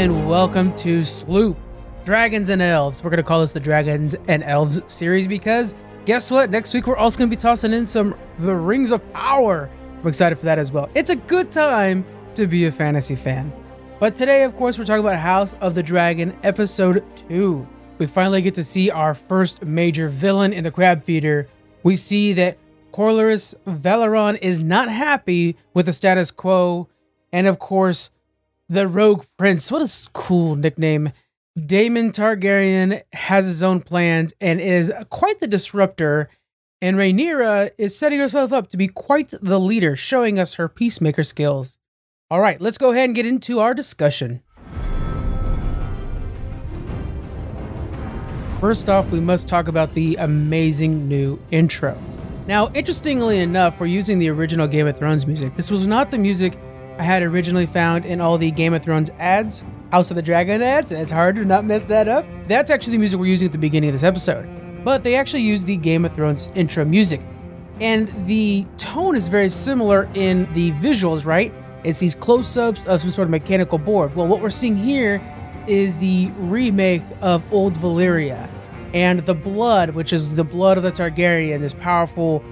and welcome to Sloop Dragons and Elves. We're going to call this the Dragons and Elves series because guess what? Next week we're also going to be tossing in some The Rings of Power. I'm excited for that as well. It's a good time to be a fantasy fan. But today, of course, we're talking about House of the Dragon, episode 2. We finally get to see our first major villain in the Crab Feeder. We see that Corlys Velaryon is not happy with the status quo, and of course, the Rogue Prince. What a cool nickname. Daemon Targaryen has his own plans and is quite the disruptor, and Rhaenyra is setting herself up to be quite the leader, showing us her peacemaker skills. All right, let's go ahead and get into our discussion. First off, we must talk about the amazing new intro. Now, interestingly enough, we're using the original Game of Thrones music. This was not the music I had originally found in all the Game of Thrones ads, House of the Dragon ads. It's hard to not mess that up. That's actually the music we're using at the beginning of this episode. But they actually use the Game of Thrones intro music. And the tone is very similar in the visuals, right? It's these close ups of some sort of mechanical board. Well, what we're seeing here is the remake of Old Valyria. And the blood, which is the blood of the Targaryen, this powerful,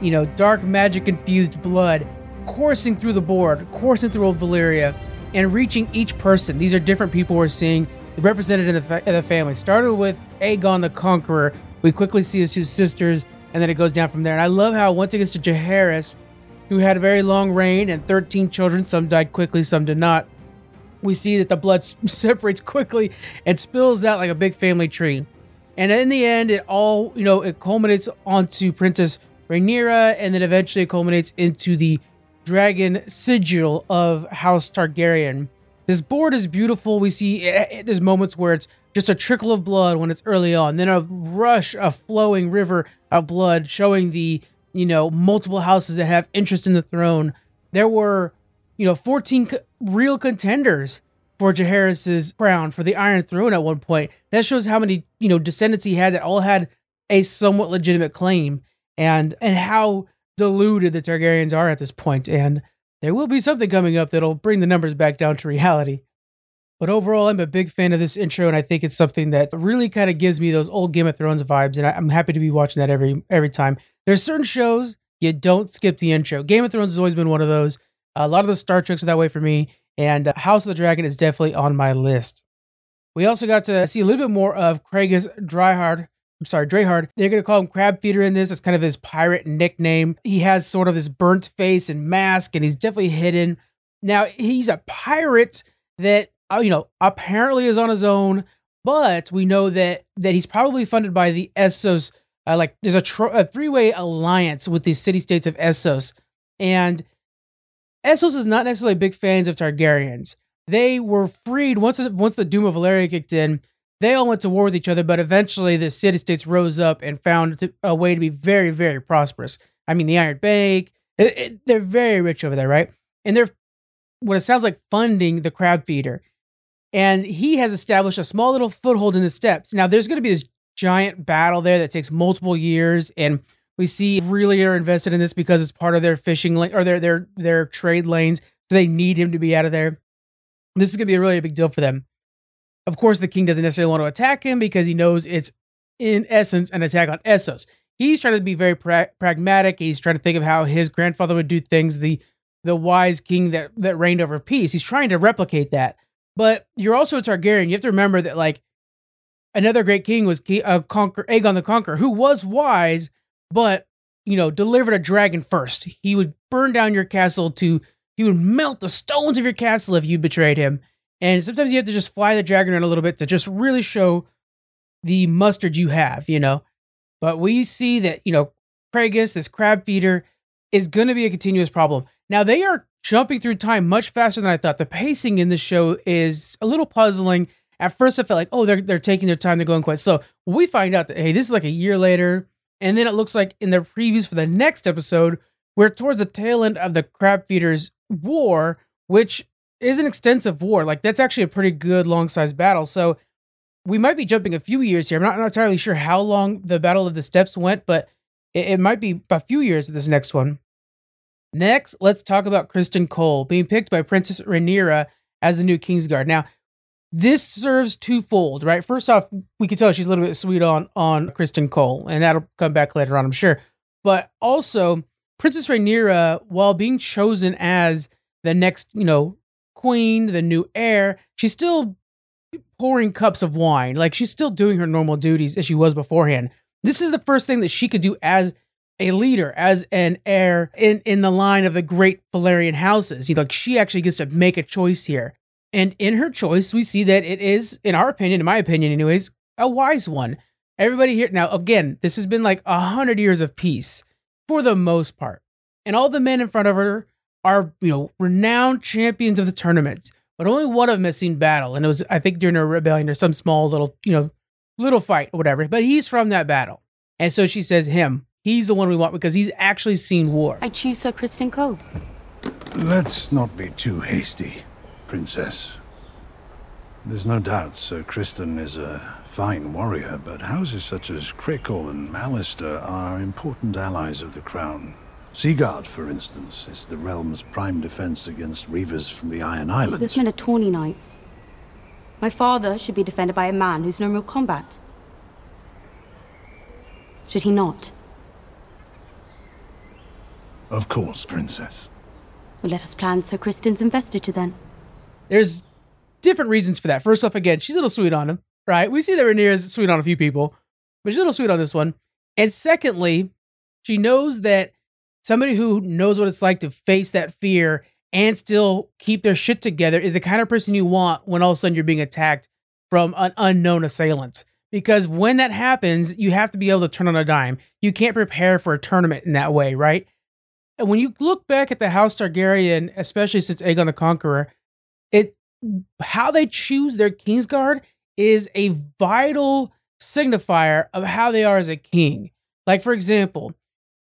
you know, dark magic infused blood coursing through the board, coursing through Old Valyria, and reaching each person. These are different people we're seeing represented in the, fa- the family. Started with Aegon the Conqueror. We quickly see his two sisters, and then it goes down from there. And I love how once it gets to Jaehaerys, who had a very long reign and 13 children, some died quickly, some did not. We see that the blood separates quickly and spills out like a big family tree. And in the end, it all, you know, it culminates onto Princess Rhaenyra, and then eventually it culminates into the dragon sigil of House Targaryen. This board is beautiful. We see it, it, there's moments where it's just a trickle of blood when it's early on, then a rush, a flowing river of blood showing the, you know, multiple houses that have interest in the throne. There were, you know, 14 co- real contenders for Jaehaerys's crown for the Iron Throne at one point. That shows how many, you know, descendants he had that all had a somewhat legitimate claim and and how deluded the Targaryens are at this point, and there will be something coming up that'll bring the numbers back down to reality. But overall, I'm a big fan of this intro, and I think it's something that really kind of gives me those old Game of Thrones vibes, and I'm happy to be watching that every every time. There's certain shows you don't skip the intro. Game of Thrones has always been one of those. A lot of the Star Treks are that way for me, and uh, House of the Dragon is definitely on my list. We also got to see a little bit more of Craghas Drahar, I'm sorry, Drahar. They're going to call him Crab Feeder in this. It's kind of his pirate nickname. He has sort of this burnt face and mask, and he's definitely hidden. Now, he's a pirate that, uh, you know, apparently is on his own, but we know that that he's probably funded by the Essos. Uh, like, there's a, a three way alliance with the city states of Essos. And Essos is not necessarily big fans of Targaryens. They were freed once, once the Doom of Valyria kicked in they all went to war with each other, but eventually the city states rose up and found a way to be very, very prosperous. I mean, the Iron Bank, it, it, they're very rich over there, right? And they're what it sounds like funding the crab feeder. And he has established a small little foothold in the steppes. Now, there's going to be this giant battle there that takes multiple years, and we see really are invested in this because it's part of their fishing lane or their their their trade lanes. So they need him to be out of there. This is going to be a really big deal for them. Of course, the king doesn't necessarily want to attack him because he knows it's in essence an attack on Essos. He's trying to be very pra- pragmatic. He's trying to think of how his grandfather would do things. The the wise king that that reigned over peace. He's trying to replicate that. But you're also a Targaryen. You have to remember that like another great king was uh, Conquer Aegon the Conqueror, who was wise, but you know delivered a dragon first. He would burn down your castle to he would melt the stones of your castle if you betrayed him. And sometimes you have to just fly the dragon around a little bit to just really show the mustard you have, you know. But we see that, you know, Craghas, this crab feeder, is going to be a continuous problem. Now, they are jumping through time much faster than I thought. The pacing in this show is a little puzzling. At first, I felt like, oh, they're, they're taking their time, they're going quite slow. We find out that, hey, this is like a year later. And then it looks like in the previews for the next episode, we're towards the tail end of the crab feeder's war, which is an extensive war. Like that's actually a pretty good long sized battle. So we might be jumping a few years here. I'm not, not entirely sure how long the Battle of the Steps went, but it, it might be a few years of this next one. Next, let's talk about Criston Cole being picked by Princess Rhaenyra as the new Kingsguard. Now, this serves twofold, right? First off, we can tell she's a little bit sweet on on Criston Cole, and that'll come back later on, I'm sure. But also, Princess Rhaenyra, while being chosen as the next, you know, queen, the new heir, she's still pouring cups of wine. Like she's still doing her normal duties as she was beforehand. This is the first thing that she could do as a leader, as an heir in, in the line of the great Velaryon houses. You like she actually gets to make a choice here. And in her choice, we see that it is, in our opinion, in my opinion, anyways, a wise one. Everybody here now, again, this has been like a hundred years of peace for the most part. And all the men in front of her are, you know, renowned champions of the tournament. But only one of them has seen battle. And it was, I think, during a rebellion or some small little, you know, little fight or whatever. But he's from that battle. And so she says, him. He's the one we want because he's actually seen war. I choose Sir Criston Cole. Let's not be too hasty, Princess. There's no doubt Sir Criston is a fine warrior, but houses such as Crakehall and Mallister are important allies of the Crown. Seagard, for instance, is the realm's prime defense against reavers from the Iron Islands. This men are tourney knights. My father should be defended by a man who's known real combat. Should he not? Of course, Princess. Well, let us plan Sir Criston's investiture then. There's different reasons for that. First off, again, she's a little sweet on him, right? We see that Rhaenyra's sweet on a few people, but she's a little sweet on this one. And secondly, she knows that somebody who knows what it's like to face that fear and still keep their shit together is the kind of person you want when all of a sudden you're being attacked from an unknown assailant. Because when that happens, you have to be able to turn on a dime. You can't prepare for a tournament in that way, right? And when you look back at the House Targaryen, especially since Aegon the Conqueror, it how they choose their Kingsguard is a vital signifier of how they are as a king. Like, for example,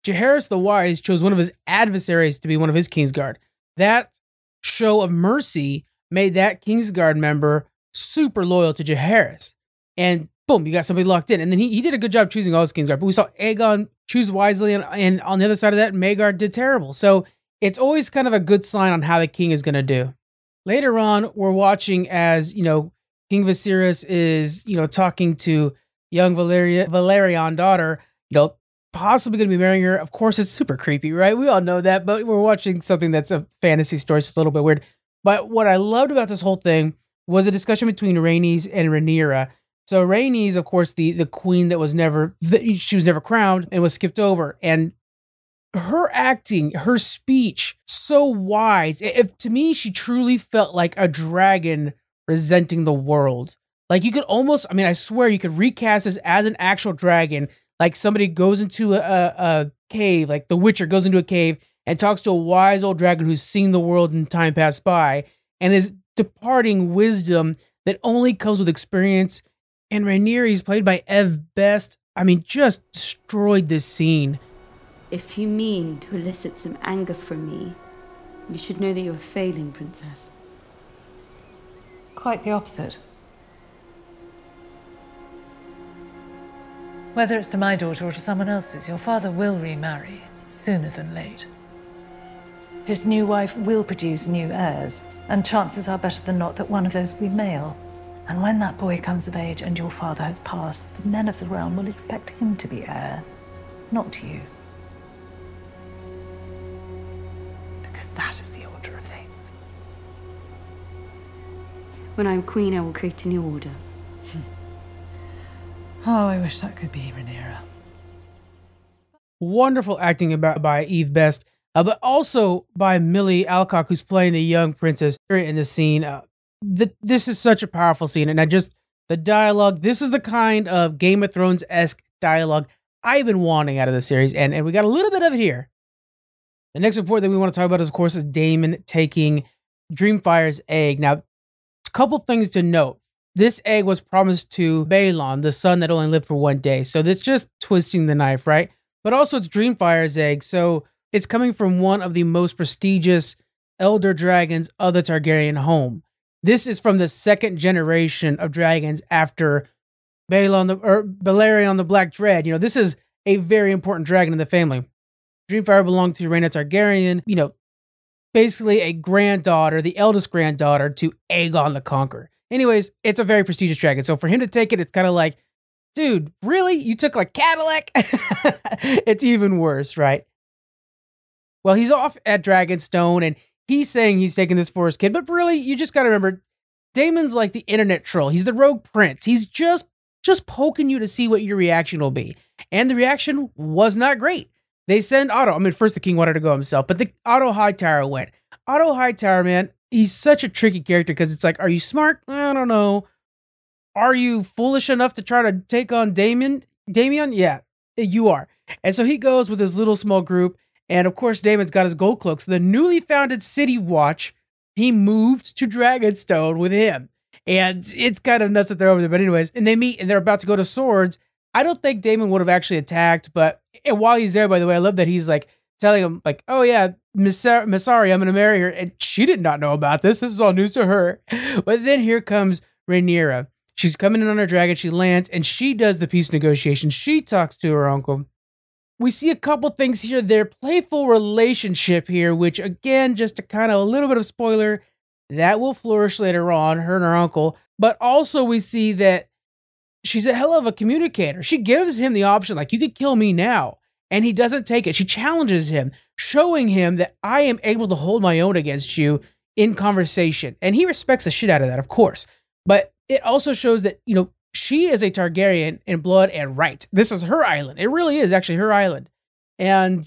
Jaehaerys the Wise chose one of his adversaries to be one of his Kingsguard. That show of mercy made that Kingsguard member super loyal to Jaehaerys. And boom, you got somebody locked in. And then he, he did a good job choosing all his Kingsguard. But we saw Aegon choose wisely, and, and on the other side of that, Maegor did terrible. So it's always kind of a good sign on how the king is going to do. Later on, we're watching as, you know, King Viserys is, you know, talking to young Valeria, Velaryon daughter, you know, possibly going to be marrying her. Of course, it's super creepy, right? We all know that, but we're watching something that's a fantasy story. It's a little bit weird. But what I loved about this whole thing was a discussion between Rhaenys and Rhaenyra so Rhaenys, of course, the the queen that was never she was never crowned and was skipped over, and her acting, her speech, so wise. If to me, she truly felt like a dragon resenting the world. Like you could almost, I mean, I swear you could recast this as an actual dragon. Like somebody goes into a, a cave, like The Witcher goes into a cave and talks to a wise old dragon who's seen the world in time pass by and is departing wisdom that only comes with experience and Rhaenyra, played by Eve Best. I mean, just destroyed this scene. If you mean to elicit some anger from me, you should know that you are failing, Princess. Quite the opposite. Whether it's to my daughter or to someone else's, your father will remarry, sooner than late. His new wife will produce new heirs, and chances are better than not that one of those will be male. And when that boy comes of age and your father has passed, the men of the realm will expect him to be heir, not you. Because that is the order of things. When I'm queen, I will create a new order. oh, I wish that could be Rhaenyra. Wonderful acting about by Eve Best, uh, but also by Millie Alcock, who's playing the young princess in the scene. Uh, the, this is such a powerful scene, and I just the dialogue. This is the kind of Game of Thrones esque dialogue I've been wanting out of the series, and and we got a little bit of it here. The next report that we want to talk about, of course, is Daemon taking Dreamfire's egg. Now, a couple things to note. This egg was promised to Baelon, the son that only lived for one day. So that's just twisting the knife, right? But also, it's Dreamfire's egg. So it's coming from one of the most prestigious elder dragons of the Targaryen home. This is from the second generation of dragons after Balon the or Balerion the Black Dread. You know, this is a very important dragon in the family. Dreamfire belonged to Rhaena Targaryen, you know, basically a granddaughter, the eldest granddaughter to Aegon the Conqueror. Anyways, it's a very prestigious dragon. So for him to take it, it's kind of like, dude, really? You took like Cadillac? it's even worse, right? Well, he's off at Dragonstone and he's saying he's taking this for his kid, but really, you just got to remember Daemon's like the internet troll. He's the rogue prince. He's just just poking you to see what your reaction will be. And the reaction was not great. They send Otto. I mean, first the king wanted to go himself, but the Otto Hightower went. Otto Hightower, man, he's such a tricky character because it's like, are you smart? Eh, I don't know. Are you foolish enough to try to take on Daemon? Damien? Yeah, you are. And so he goes with his little small group. And of course, Daemon's got his gold cloaks. The newly founded City Watch, he moved to Dragonstone with him. And it's kind of nuts that they're over there. But, anyways, and they meet and they're about to go to swords. I don't think Daemon would have actually attacked, but and while he's there, by the way, I love that he's like telling him, like, oh yeah, Miss Mysaria, I'm gonna marry her. And she did not know about this. This is all news to her. But then here comes Rhaenyra. She's coming in on her dragon, she lands, and she does the peace negotiation. She talks to her uncle. We see a couple things here. Their playful relationship here, which again, just a kind of a little bit of spoiler, that will flourish later on, her and her uncle. But also, we see that she's a hell of a communicator. She gives him the option, like, you could kill me now. And he doesn't take it. She challenges him, showing him that I am able to hold my own against you in conversation. And he respects the shit out of that, of course. But it also shows that, you know, she is a Targaryen in blood and right. This is her island. It really is actually her island. And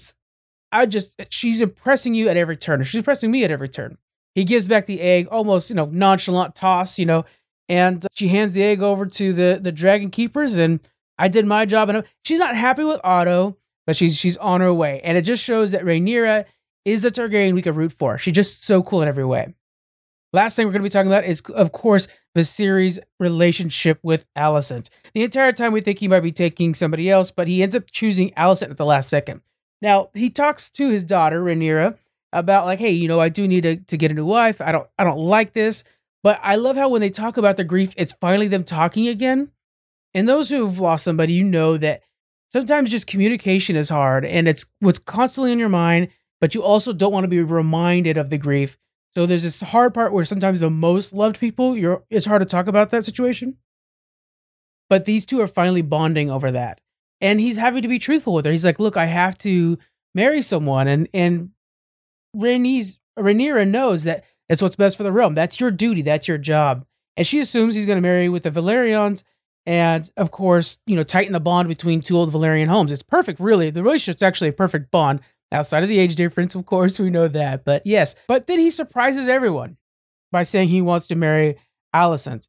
I just, she's impressing you at every turn. She's impressing me at every turn. He gives back the egg, almost, you know, nonchalant toss, you know, and she hands the egg over to the the dragon keepers. And I did my job. And she's not happy with Otto, but she's she's on her way. And it just shows that Rhaenyra is a Targaryen we could root for. She's just so cool in every way. Last thing we're going to be talking about is, of course, Viserys' relationship with Alicent. The entire time we think he might be taking somebody else, but he ends up choosing Alicent at the last second. Now he talks to his daughter Rhaenyra about like, hey, you know, I do need to, to get a new wife. I don't I don't like this. But I love how when they talk about the grief, it's finally them talking again. And those who've lost somebody, you know that sometimes just communication is hard and it's what's constantly in your mind, but you also don't want to be reminded of the grief. So there's this hard part where sometimes the most loved people, you're it's hard to talk about that situation. But these two are finally bonding over that. And he's having to be truthful with her. He's like, look, I have to marry someone. And and Rhaenys Rhaenyra knows that it's what's best for the realm. That's your duty. That's your job. And she assumes he's going to marry with the Velaryons, and of course, you know, tighten the bond between two old Valyrian homes. It's perfect, really. The relationship's actually a perfect bond. Outside of the age difference, of course, we know that. But yes, but then he surprises everyone by saying he wants to marry Alicent.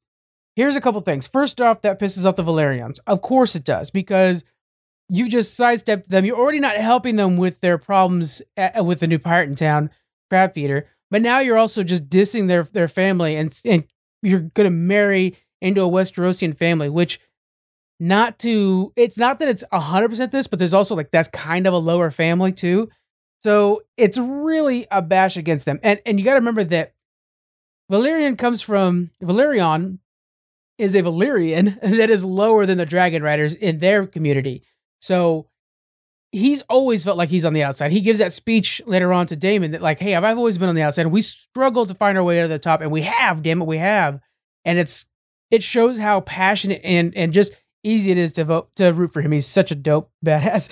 Here's a couple things. First off, that pisses off the Velaryons. Of course it does, because you just sidestepped them. You're already not helping them with their problems at, with the new pirate in town, Crab Feeder. But now you're also just dissing their their family, and and you're gonna marry into a Westerosian family, which not to it's not that it's hundred percent this, but there's also like that's kind of a lower family too. So it's really a bash against them. And and you gotta remember that Valyrian comes from Valyrian is a Valyrian that is lower than the Dragon Riders in their community. So he's always felt like he's on the outside. He gives that speech later on to Daemon that like, "Hey, I've always been on the outside. We struggled to find our way to the top, and we have. Damn it, we have." And it's it shows how passionate and and just easy it is to vote to root for him. He's such a dope badass.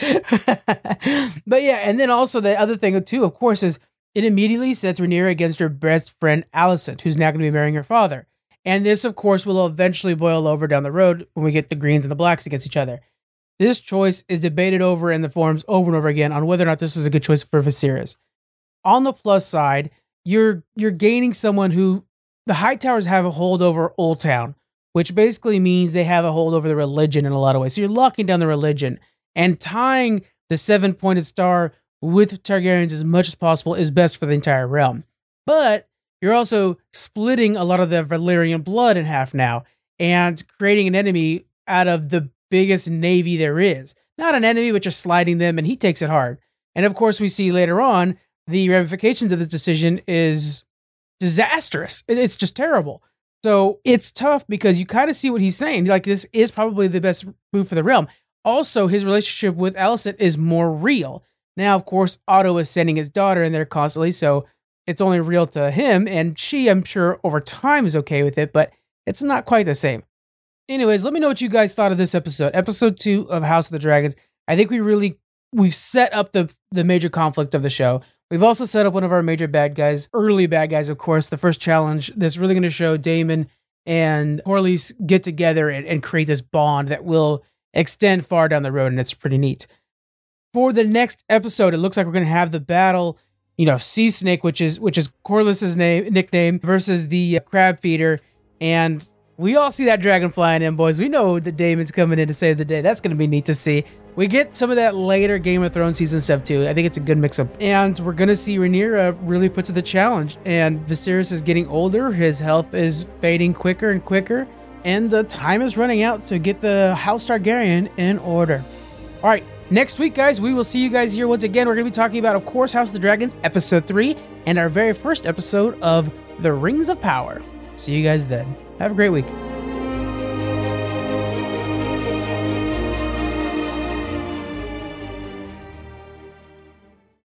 but yeah, and then also the other thing too, of course, is it immediately sets Rhaenyra against her best friend Alicent, who's now going to be marrying her father. And this, of course, will eventually boil over down the road when we get the greens and the blacks against each other. This choice is debated over in the forums over and over again on whether or not this is a good choice for Viserys. On the plus side, you're you're gaining someone who the Hightowers have a hold over Oldtown, which basically means they have a hold over the religion in a lot of ways. So you're locking down the religion and tying the seven pointed star with Targaryens as much as possible is best for the entire realm. But you're also splitting a lot of the Valyrian blood in half now and creating an enemy out of the biggest navy there is. Not an enemy, but just sliding them, and he takes it hard. And of course, we see later on the ramifications of this decision is disastrous. It's just terrible. So it's tough because you kind of see what he's saying. Like this is probably the best move for the realm. Also, his relationship with Alicent is more real. Now, of course, Otto is sending his daughter in there constantly, so it's only real to him. And she, I'm sure, over time is okay with it. But it's not quite the same. Anyways, let me know what you guys thought of this episode, episode two of House of the Dragons. I think we really we've set up the the major conflict of the show. We've also set up one of our major bad guys, early bad guys, of course. The first challenge that's really going to show Daemon and Corlys get together and, and create this bond that will extend far down the road, and it's pretty neat. For the next episode, it looks like we're going to have the battle, you know, Sea Snake, which is which is Corlys's name nickname, versus the uh, Crab Feeder, and we all see that dragon flying in, boys. We know that Daemon's coming in to save the day. That's going to be neat to see. We get some of that later Game of Thrones season stuff too. I think it's a good mix up. And we're going to see Rhaenyra really put to the challenge. And Viserys is getting older. His health is fading quicker and quicker. And the time is running out to get the House Targaryen in order. All right, next week, guys, we will see you guys here once again. We're going to be talking about, of course, House of the Dragons, episode three, and our very first episode of The Rings of Power. See you guys then. Have a great week.